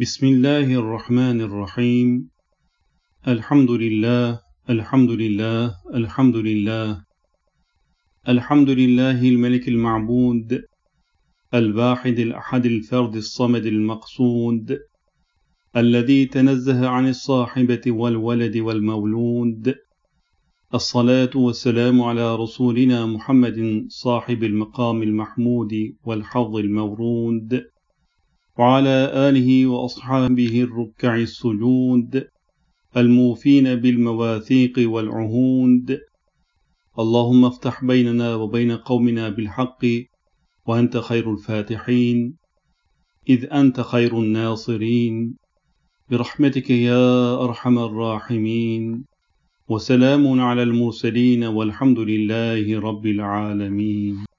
بسم الله الرحمن الرحيم. الحمد لله الحمد لله الحمد لله. الحمد لله الملك المعبود الواحد الأحد الفرد الصمد المقصود الذي تنزه عن الصاحبة والولد والمولود. الصلاة والسلام على رسولنا محمد صاحب المقام المحمود والحظ المورود. وعلى آله وأصحابه الركع السجود الموفين بالمواثيق والعهود. اللهم افتح بيننا وبين قومنا بالحق وأنت خير الفاتحين إذ أنت خير الناصرين. برحمتك يا أرحم الراحمين. وسلام على المرسلين والحمد لله رب العالمين.